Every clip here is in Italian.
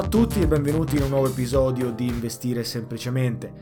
Ciao a tutti e benvenuti in un nuovo episodio di Investire Semplicemente,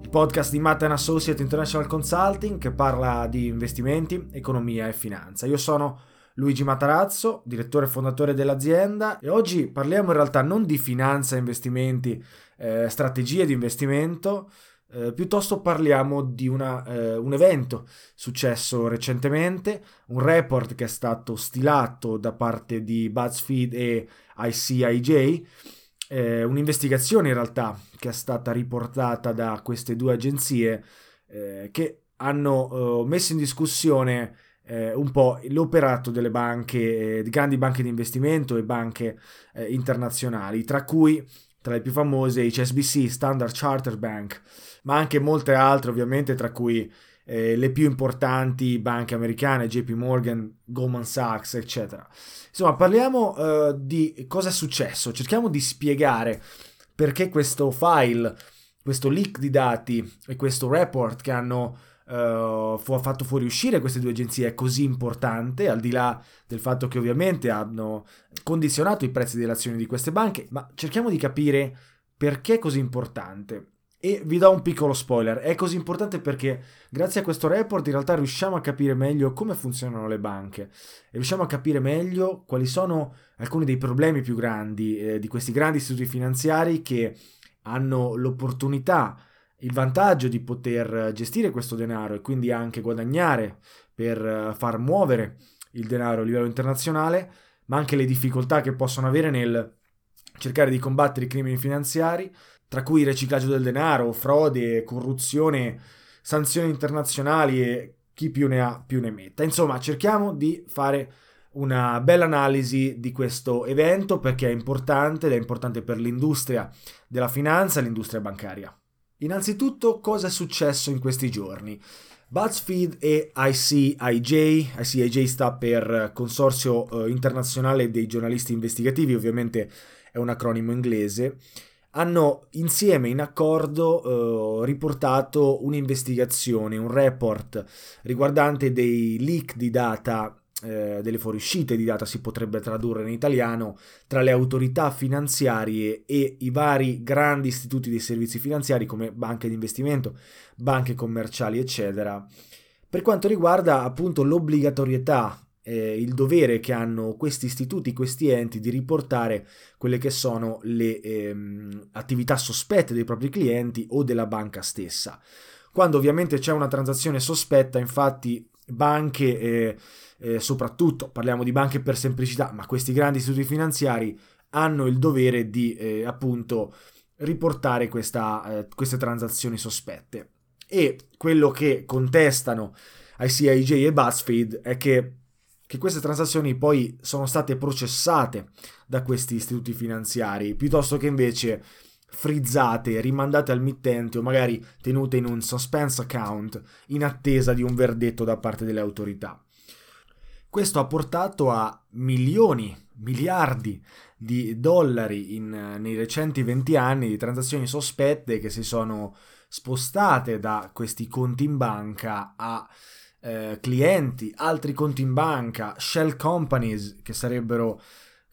il podcast di Matt Associate International Consulting che parla di investimenti, economia e finanza. Io sono Luigi Matarazzo, direttore e fondatore dell'azienda e oggi parliamo in realtà non di finanza, investimenti, eh, strategie di investimento, eh, piuttosto parliamo di una, eh, un evento successo recentemente, un report che è stato stilato da parte di BuzzFeed e ICIJ eh, un'investigazione in realtà che è stata riportata da queste due agenzie eh, che hanno eh, messo in discussione eh, un po' l'operato delle banche, eh, di grandi banche di investimento e banche eh, internazionali, tra cui tra le più famose HSBC, Standard Chartered Bank, ma anche molte altre ovviamente, tra cui eh, le più importanti banche americane, JP Morgan, Goldman Sachs, eccetera. Insomma, parliamo uh, di cosa è successo, cerchiamo di spiegare perché questo file, questo leak di dati e questo report che hanno uh, fu- fatto fuoriuscire queste due agenzie è così importante, al di là del fatto che ovviamente hanno condizionato i prezzi delle azioni di queste banche, ma cerchiamo di capire perché è così importante. E vi do un piccolo spoiler, è così importante perché grazie a questo report in realtà riusciamo a capire meglio come funzionano le banche. E riusciamo a capire meglio quali sono alcuni dei problemi più grandi eh, di questi grandi istituti finanziari che hanno l'opportunità, il vantaggio di poter gestire questo denaro e quindi anche guadagnare per eh, far muovere il denaro a livello internazionale, ma anche le difficoltà che possono avere nel cercare di combattere i crimini finanziari tra cui riciclaggio del denaro, frode, corruzione, sanzioni internazionali e chi più ne ha più ne metta. Insomma, cerchiamo di fare una bella analisi di questo evento perché è importante ed è importante per l'industria della finanza l'industria bancaria. Innanzitutto, cosa è successo in questi giorni? BuzzFeed e ICIJ, ICIJ sta per Consorzio eh, Internazionale dei Giornalisti Investigativi, ovviamente è un acronimo inglese, hanno insieme in accordo eh, riportato un'investigazione, un report riguardante dei leak di data, eh, delle fuoriuscite di data si potrebbe tradurre in italiano, tra le autorità finanziarie e i vari grandi istituti dei servizi finanziari come banche di investimento, banche commerciali, eccetera. Per quanto riguarda appunto l'obbligatorietà eh, il dovere che hanno questi istituti, questi enti di riportare quelle che sono le ehm, attività sospette dei propri clienti o della banca stessa. Quando ovviamente c'è una transazione sospetta, infatti banche, eh, eh, soprattutto parliamo di banche per semplicità, ma questi grandi istituti finanziari hanno il dovere di eh, appunto riportare questa, eh, queste transazioni sospette. E quello che contestano ICIJ e BuzzFeed è che, che queste transazioni poi sono state processate da questi istituti finanziari, piuttosto che invece frizzate, rimandate al mittente o magari tenute in un suspense account in attesa di un verdetto da parte delle autorità. Questo ha portato a milioni, miliardi di dollari in, nei recenti 20 anni di transazioni sospette che si sono spostate da questi conti in banca a eh, clienti, altri conti in banca, shell companies che sarebbero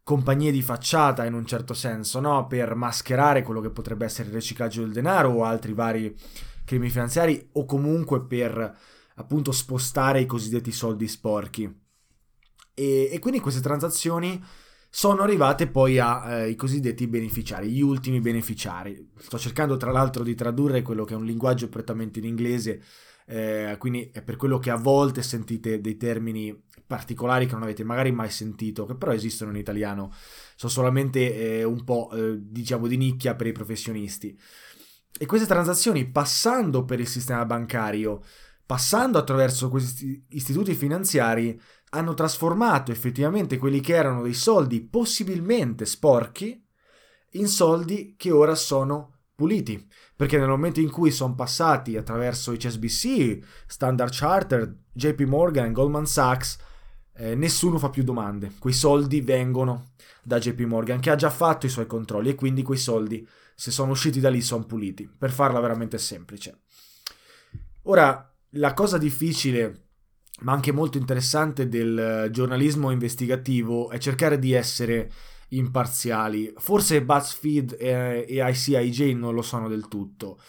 compagnie di facciata in un certo senso, no? per mascherare quello che potrebbe essere il riciclaggio del denaro o altri vari crimini finanziari o comunque per appunto spostare i cosiddetti soldi sporchi. E, e quindi queste transazioni sono arrivate poi ai eh, cosiddetti beneficiari, gli ultimi beneficiari. Sto cercando tra l'altro di tradurre quello che è un linguaggio prettamente in inglese, eh, quindi è per quello che a volte sentite dei termini particolari che non avete magari mai sentito, che però esistono in italiano, sono solamente eh, un po' eh, diciamo di nicchia per i professionisti. E queste transazioni passando per il sistema bancario, passando attraverso questi istituti finanziari, hanno trasformato effettivamente quelli che erano dei soldi possibilmente sporchi in soldi che ora sono puliti. Perché nel momento in cui sono passati attraverso HSBC, Standard Chartered, JP Morgan, Goldman Sachs, eh, nessuno fa più domande. Quei soldi vengono da JP Morgan che ha già fatto i suoi controlli e quindi quei soldi, se sono usciti da lì, sono puliti. Per farla veramente semplice. Ora, la cosa difficile ma anche molto interessante del giornalismo investigativo è cercare di essere imparziali. Forse BuzzFeed e, ICIJ non lo sono del tutto.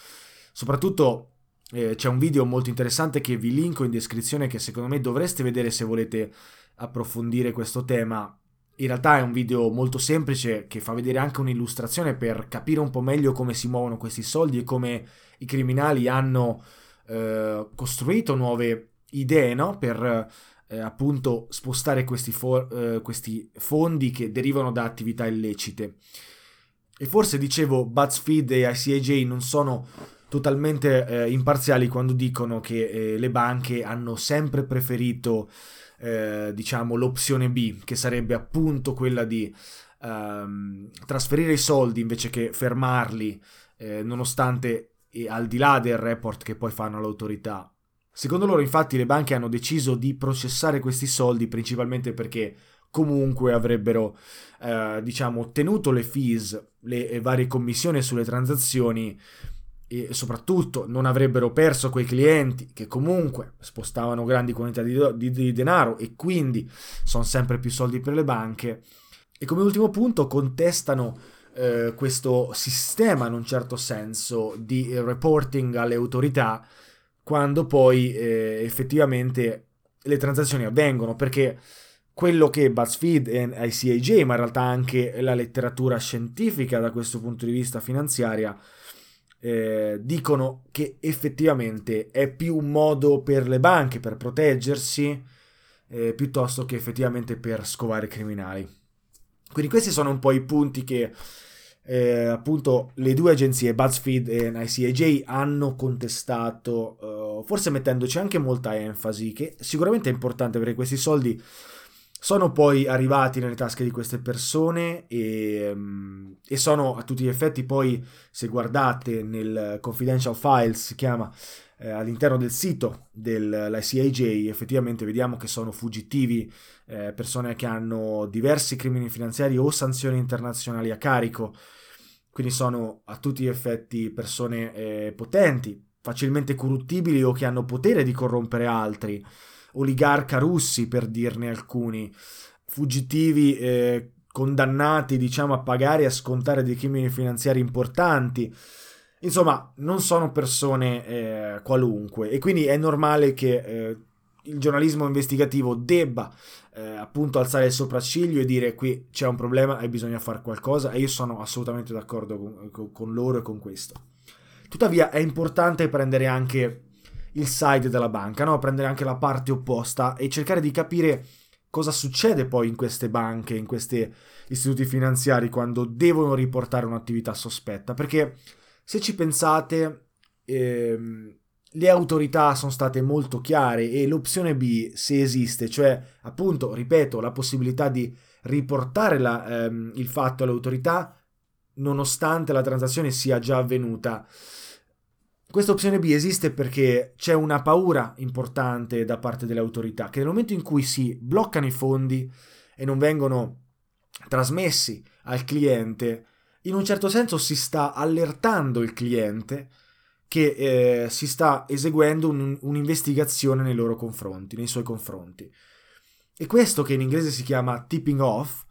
Soprattutto eh, c'è un video molto interessante che vi linko in descrizione che secondo me dovreste vedere se volete approfondire questo tema. In realtà è un video molto semplice che fa vedere anche un'illustrazione per capire un po' meglio come si muovono questi soldi e come i criminali hanno eh, costruito nuove idee no? per eh, appunto spostare questi, for- eh, questi, fondi che derivano da attività illecite. E forse dicevo, BuzzFeed e ICAJ non sono totalmente eh, imparziali quando dicono che eh, le banche hanno sempre preferito eh, diciamo l'opzione B, che sarebbe appunto quella di ehm, trasferire i soldi invece che fermarli, eh, nonostante e al di là del report che poi fanno l'autorità Secondo loro infatti le banche hanno deciso di processare questi soldi principalmente perché comunque avrebbero eh, diciamo ottenuto le fees, le varie commissioni sulle transazioni e soprattutto non avrebbero perso quei clienti che comunque spostavano grandi quantità di, di, di denaro e quindi sono sempre più soldi per le banche. E come ultimo punto contestano eh, questo sistema in un certo senso di reporting alle autorità quando poi eh, effettivamente le transazioni avvengono, perché quello che BuzzFeed e ICAJ, ma in realtà anche la letteratura scientifica da questo punto di vista finanziaria, eh, dicono che effettivamente è più un modo per le banche per proteggersi eh, piuttosto che effettivamente per scovare i criminali. Quindi questi sono un po' i punti che eh, appunto le due agenzie BuzzFeed e ICAJ hanno contestato, uh, forse mettendoci anche molta enfasi, che sicuramente è importante perché questi soldi sono poi arrivati nelle tasche di queste persone e, um, e, sono a tutti gli effetti poi, se guardate nel confidential files, si chiama eh, all'interno del sito dell'ICAJ, effettivamente vediamo che sono fuggitivi, eh, persone che hanno diversi crimini finanziari o sanzioni internazionali a carico quindi sono a tutti gli effetti persone eh, potenti, facilmente corruttibili o che hanno potere di corrompere altri, oligarca russi per dirne alcuni, fuggitivi eh, condannati diciamo a pagare e a scontare dei crimini finanziari importanti. Insomma, non sono persone eh, qualunque. E quindi è normale che eh, il giornalismo investigativo debba eh, appunto alzare il sopracciglio e dire qui c'è un problema e bisogna fare qualcosa e io sono assolutamente d'accordo con, con, loro e con questo. Tuttavia è importante prendere anche il side della banca, no? prendere anche la parte opposta e cercare di capire cosa succede poi in queste banche, in questi istituti finanziari quando devono riportare un'attività sospetta? Perché se ci pensate, ehm, le autorità sono state molto chiare e l'opzione B, se esiste, cioè appunto, ripeto, la possibilità di riportare la, ehm, il fatto alle autorità nonostante la transazione sia già avvenuta. Questa opzione B esiste perché c'è una paura importante da parte delle autorità che nel momento in cui si bloccano i fondi e non vengono trasmessi al cliente, in un certo senso si sta allertando il cliente che eh, si sta eseguendo un, un'investigazione nei loro confronti, nei suoi confronti. E questo che in inglese si chiama tipping off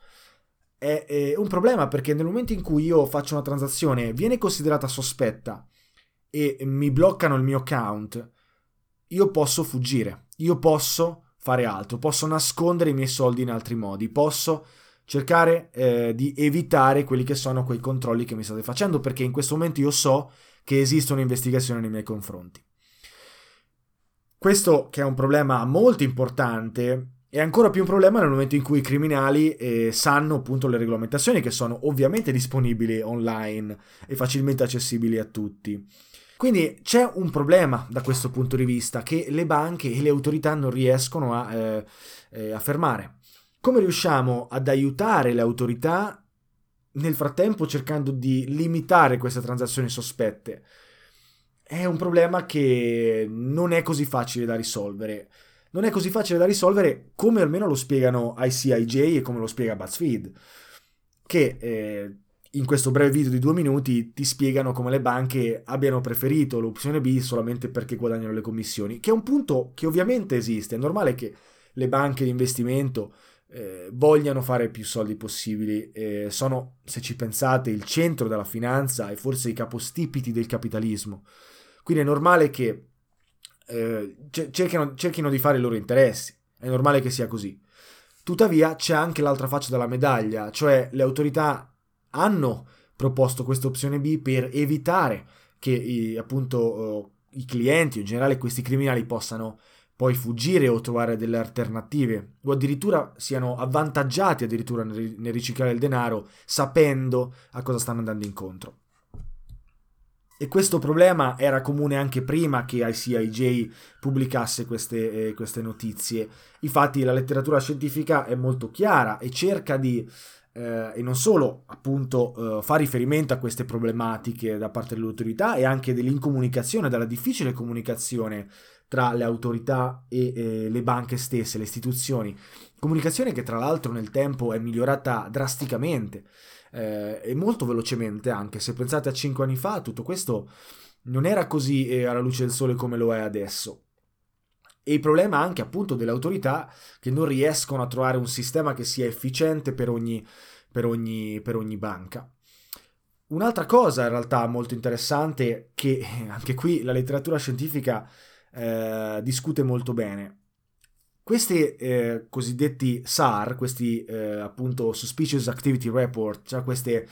è, è un problema perché nel momento in cui io faccio una transazione viene considerata sospetta e mi bloccano il mio account, io posso fuggire, io posso fare altro, posso nascondere i miei soldi in altri modi, posso cercare eh, di evitare quelli che sono quei controlli che mi state facendo perché in questo momento io so che esiste un'investigazione nei miei confronti. Questo che è un problema molto importante è ancora più un problema nel momento in cui i criminali eh, sanno appunto le regolamentazioni che sono ovviamente disponibili online e facilmente accessibili a tutti. Quindi c'è un problema da questo punto di vista che le banche e le autorità non riescono a, eh, eh, a fermare. Come riusciamo ad aiutare le autorità nel frattempo cercando di limitare queste transazioni sospette. È un problema che non è così facile da risolvere. Non è così facile da risolvere come almeno lo spiegano ICIJ e come lo spiega BuzzFeed, che eh, in questo breve video di due minuti ti spiegano come le banche abbiano preferito l'opzione B solamente perché guadagnano le commissioni, che è un punto che ovviamente esiste. È normale che le banche di investimento eh, vogliano fare più soldi possibili. Eh, sono, se ci pensate, il centro della finanza e forse i capostipiti del capitalismo. Quindi è normale che eh, cerchino, cerchino di fare i loro interessi. È normale che sia così. Tuttavia c'è anche l'altra faccia della medaglia, cioè le autorità hanno proposto questa opzione B per evitare che i, appunto i clienti in generale questi criminali possano poi fuggire o trovare delle alternative o addirittura siano avvantaggiati addirittura nel, riciclare il denaro sapendo a cosa stanno andando incontro. E questo problema era comune anche prima che ICIJ pubblicasse queste, eh, queste notizie. Infatti la letteratura scientifica è molto chiara e cerca di eh, e non solo appunto eh, fa riferimento a queste problematiche da parte delle autorità e anche dell'incomunicazione, della difficile comunicazione tra le autorità e eh, le banche stesse, le istituzioni. Comunicazione che tra l'altro nel tempo è migliorata drasticamente eh, e molto velocemente anche. Se pensate a cinque anni fa, tutto questo non era così eh, alla luce del sole come lo è adesso. E il problema anche appunto delle autorità che non riescono a trovare un sistema che sia efficiente per ogni, per ogni, per ogni banca. Un'altra cosa in realtà molto interessante che anche qui la letteratura scientifica eh, discute molto bene. Questi eh, cosiddetti SAR, questi eh, appunto Suspicious Activity Report, cioè queste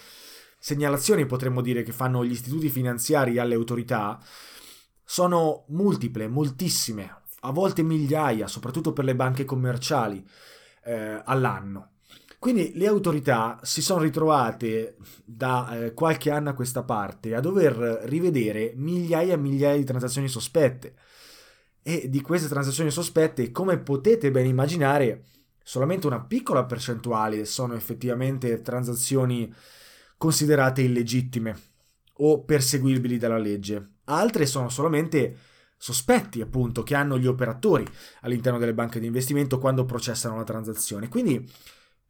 segnalazioni potremmo dire che fanno gli istituti finanziari alle autorità, sono multiple, moltissime, a volte migliaia, soprattutto per le banche commerciali eh, all'anno. Quindi le autorità si sono ritrovate da eh, qualche anno a questa parte a dover rivedere migliaia e migliaia di transazioni sospette e di queste transazioni sospette, come potete ben immaginare, solamente una piccola percentuale sono effettivamente transazioni considerate illegittime o perseguibili dalla legge. Altre sono solamente sospetti, appunto, che hanno gli operatori all'interno delle banche di investimento quando processano la transazione. Quindi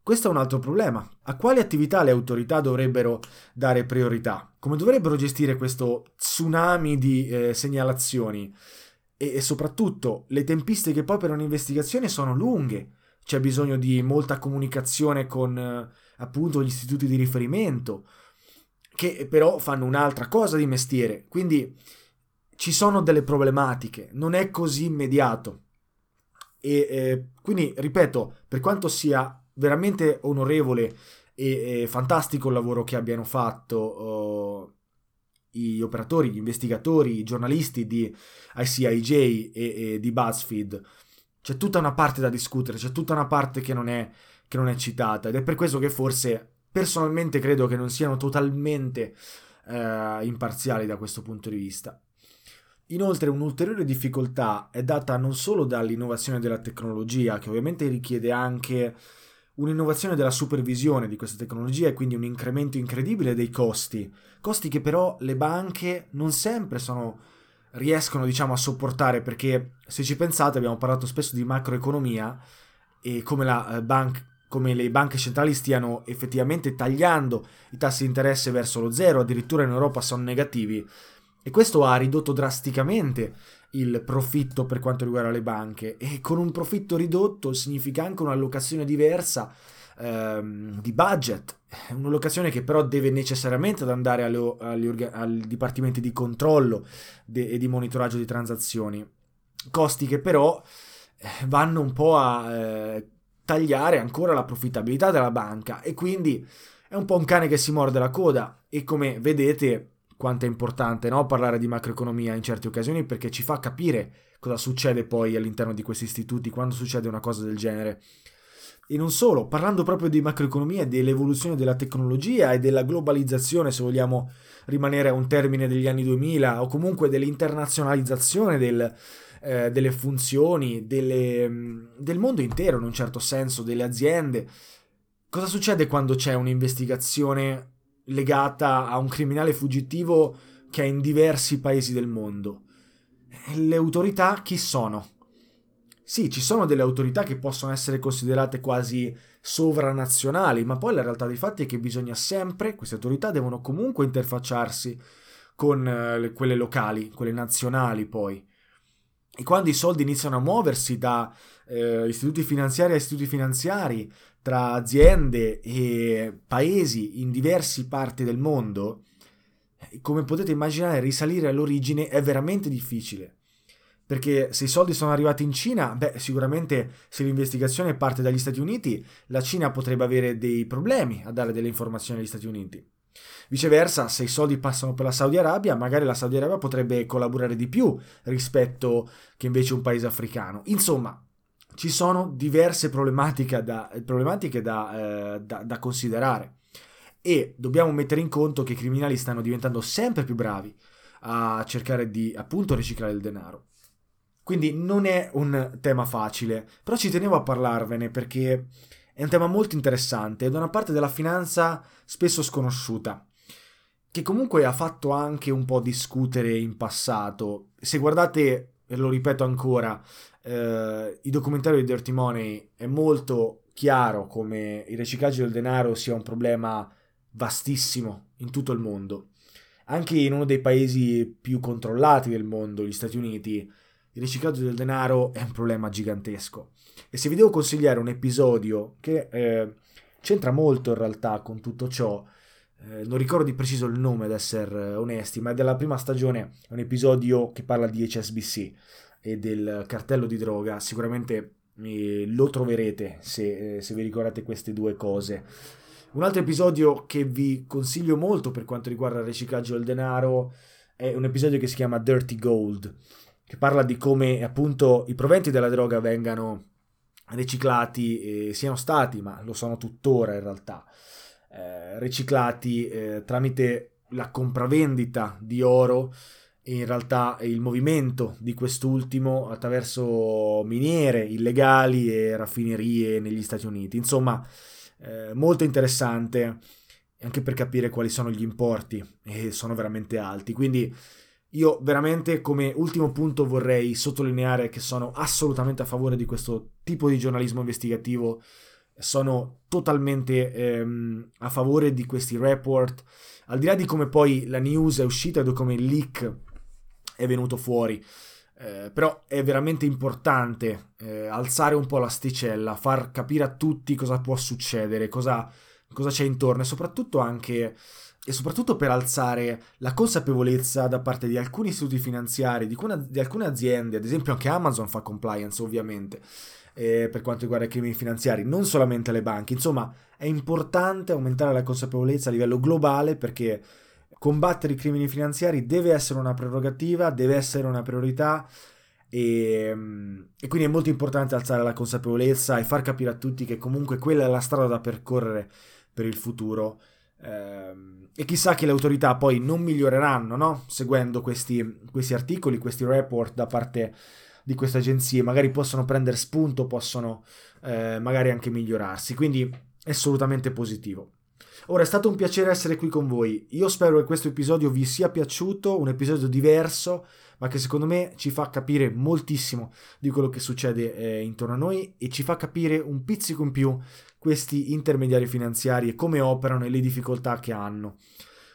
questo è un altro problema. A quali attività le autorità dovrebbero dare priorità? Come dovrebbero gestire questo tsunami di eh, segnalazioni? e, e soprattutto le tempistiche poi per un'investigazione sono lunghe, c'è bisogno di molta comunicazione con eh, appunto gli istituti di riferimento, che però fanno un'altra cosa di mestiere, quindi ci sono delle problematiche, non è così immediato. E eh, quindi, ripeto, per quanto sia veramente onorevole e, e fantastico il lavoro che abbiano fatto uh, gli operatori, gli investigatori, i giornalisti di ICIJ e, e di BuzzFeed. c'è tutta una parte da discutere, c'è tutta una parte che non è, che non è citata ed è per questo che forse personalmente credo che non siano totalmente eh, imparziali da questo punto di vista. Inoltre un'ulteriore difficoltà è data non solo dall'innovazione della tecnologia, che ovviamente richiede anche un'innovazione della supervisione di questa tecnologia e quindi un incremento incredibile dei costi, costi che però le banche non sempre sono, riescono diciamo a sopportare perché se ci pensate abbiamo parlato spesso di macroeconomia e come, la, eh, bank, come le banche centrali stiano effettivamente tagliando i tassi di interesse verso lo zero, addirittura in Europa sono negativi. E questo ha ridotto drasticamente il profitto per quanto riguarda le banche. E con un profitto ridotto significa anche un'allocazione diversa ehm, di budget, un'allocazione che però deve necessariamente andare alle, agli dipartimenti di controllo de, e di monitoraggio di transazioni, costi che però eh, vanno un po' a eh, tagliare ancora la profittabilità della banca. E quindi è un po' un cane che si morde la coda. E come vedete quanto è importante no? parlare di macroeconomia in certe occasioni perché ci fa capire cosa succede poi all'interno di questi istituti quando succede una cosa del genere. E non solo, parlando proprio di macroeconomia dell'evoluzione della tecnologia e della globalizzazione, se vogliamo rimanere a un termine degli anni 2000, o comunque dell'internazionalizzazione del, eh, delle funzioni, delle, mm, del mondo intero in un certo senso, delle aziende. Cosa succede quando c'è un'investigazione legata a un criminale fuggitivo che è in diversi paesi del mondo. Le autorità chi sono? Sì, ci sono delle autorità che possono essere considerate quasi sovranazionali, ma poi la realtà dei fatti è che bisogna sempre, queste autorità devono comunque interfacciarsi con eh, quelle locali, quelle nazionali poi. E quando i soldi iniziano a muoversi da eh, istituti finanziari a istituti finanziari, tra aziende e paesi in diverse parti del mondo, come potete immaginare, risalire all'origine è veramente difficile. Perché se i soldi sono arrivati in Cina, beh, sicuramente se l'investigazione parte dagli Stati Uniti, la Cina potrebbe avere dei problemi a dare delle informazioni agli Stati Uniti. Viceversa, se i soldi passano per la Saudi Arabia, magari la Saudi Arabia potrebbe collaborare di più rispetto che invece un paese africano. Insomma, ci sono diverse problematiche da, problematiche da, eh, da, da considerare e dobbiamo mettere in conto che i criminali stanno diventando sempre più bravi a cercare di appunto riciclare il denaro. Quindi non è un tema facile, però ci tenevo a parlarvene perché è un tema molto interessante ed una parte della finanza spesso sconosciuta, che comunque ha fatto anche un po' discutere in passato. Se guardate, e lo ripeto ancora, eh, i documentari di Dirty Money è molto chiaro come il riciclaggio del denaro sia un problema vastissimo in tutto il mondo. Anche in uno dei paesi più controllati del mondo, gli Stati Uniti, il riciclaggio del denaro è un problema gigantesco. E se vi devo consigliare un episodio che eh, c'entra molto in realtà con tutto ciò, eh, non ricordo di preciso il nome ad essere onesti, ma è della prima stagione, è un episodio che parla di HSBC e del cartello di droga, sicuramente eh, lo troverete se, eh, se vi ricordate queste due cose. Un altro episodio che vi consiglio molto per quanto riguarda il riciclaggio del denaro è un episodio che si chiama Dirty Gold, che parla di come appunto i proventi della droga vengano riciclati, eh, siano stati, ma lo sono tuttora in realtà, eh, riciclati eh, tramite la compravendita di oro in realtà il movimento di quest'ultimo attraverso miniere illegali e raffinerie negli Stati Uniti. Insomma, eh, molto interessante anche per capire quali sono gli importi e sono veramente alti. Quindi io veramente come ultimo punto vorrei sottolineare che sono assolutamente a favore di questo tipo di giornalismo investigativo. Sono totalmente ehm, a favore di questi report, al di là di come poi la news è uscita e come il leak è venuto fuori. Eh, però è veramente importante eh, alzare un po' l'asticella, far capire a tutti cosa può succedere, cosa, cosa c'è intorno e soprattutto anche e soprattutto per alzare la consapevolezza da parte di alcuni istituti finanziari, di, una, di alcune aziende, ad esempio anche Amazon fa compliance ovviamente eh, per quanto riguarda i crimini finanziari, non solamente le banche, insomma è importante aumentare la consapevolezza a livello globale perché combattere i crimini finanziari deve essere una prerogativa, deve essere una priorità, E, e, quindi è molto importante alzare la consapevolezza e far capire a tutti che comunque quella è la strada da percorrere per il futuro. Eh, e chissà che le autorità poi non miglioreranno, no? Seguendo questi, questi articoli, questi report da parte di queste agenzie, magari possono prendere spunto, possono eh, magari anche migliorarsi. Quindi è assolutamente positivo. Ora è stato un piacere essere qui con voi. Io spero che questo episodio vi sia piaciuto, un episodio diverso, ma che secondo me ci fa capire moltissimo di quello che succede eh, intorno a noi e ci fa capire un pizzico in più questi intermediari finanziari e come operano e le difficoltà che hanno.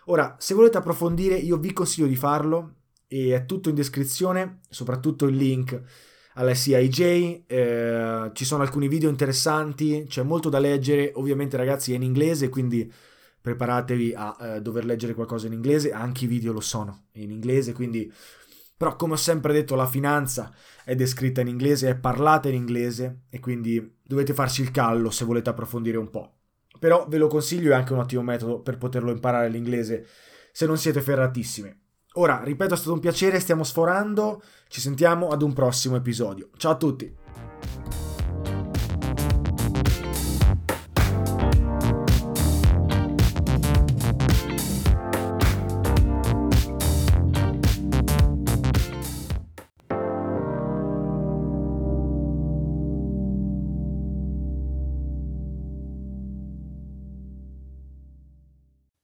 Ora, se volete approfondire, io vi consiglio di farlo e è tutto in descrizione, soprattutto il link alla CIJ, eh, ci sono alcuni video interessanti, c'è molto da leggere, ovviamente ragazzi è in inglese, quindi preparatevi a eh, dover leggere qualcosa in inglese, anche i video lo sono in inglese, quindi però come ho sempre detto la finanza è descritta in inglese, è parlata in inglese e quindi dovete farci il callo se volete approfondire un po'. Però ve lo consiglio, è anche un ottimo metodo per poterlo imparare l'inglese se non siete ferratissimi. Ora, ripeto, è stato un piacere, stiamo sforando, ci sentiamo ad un prossimo episodio. Ciao a tutti!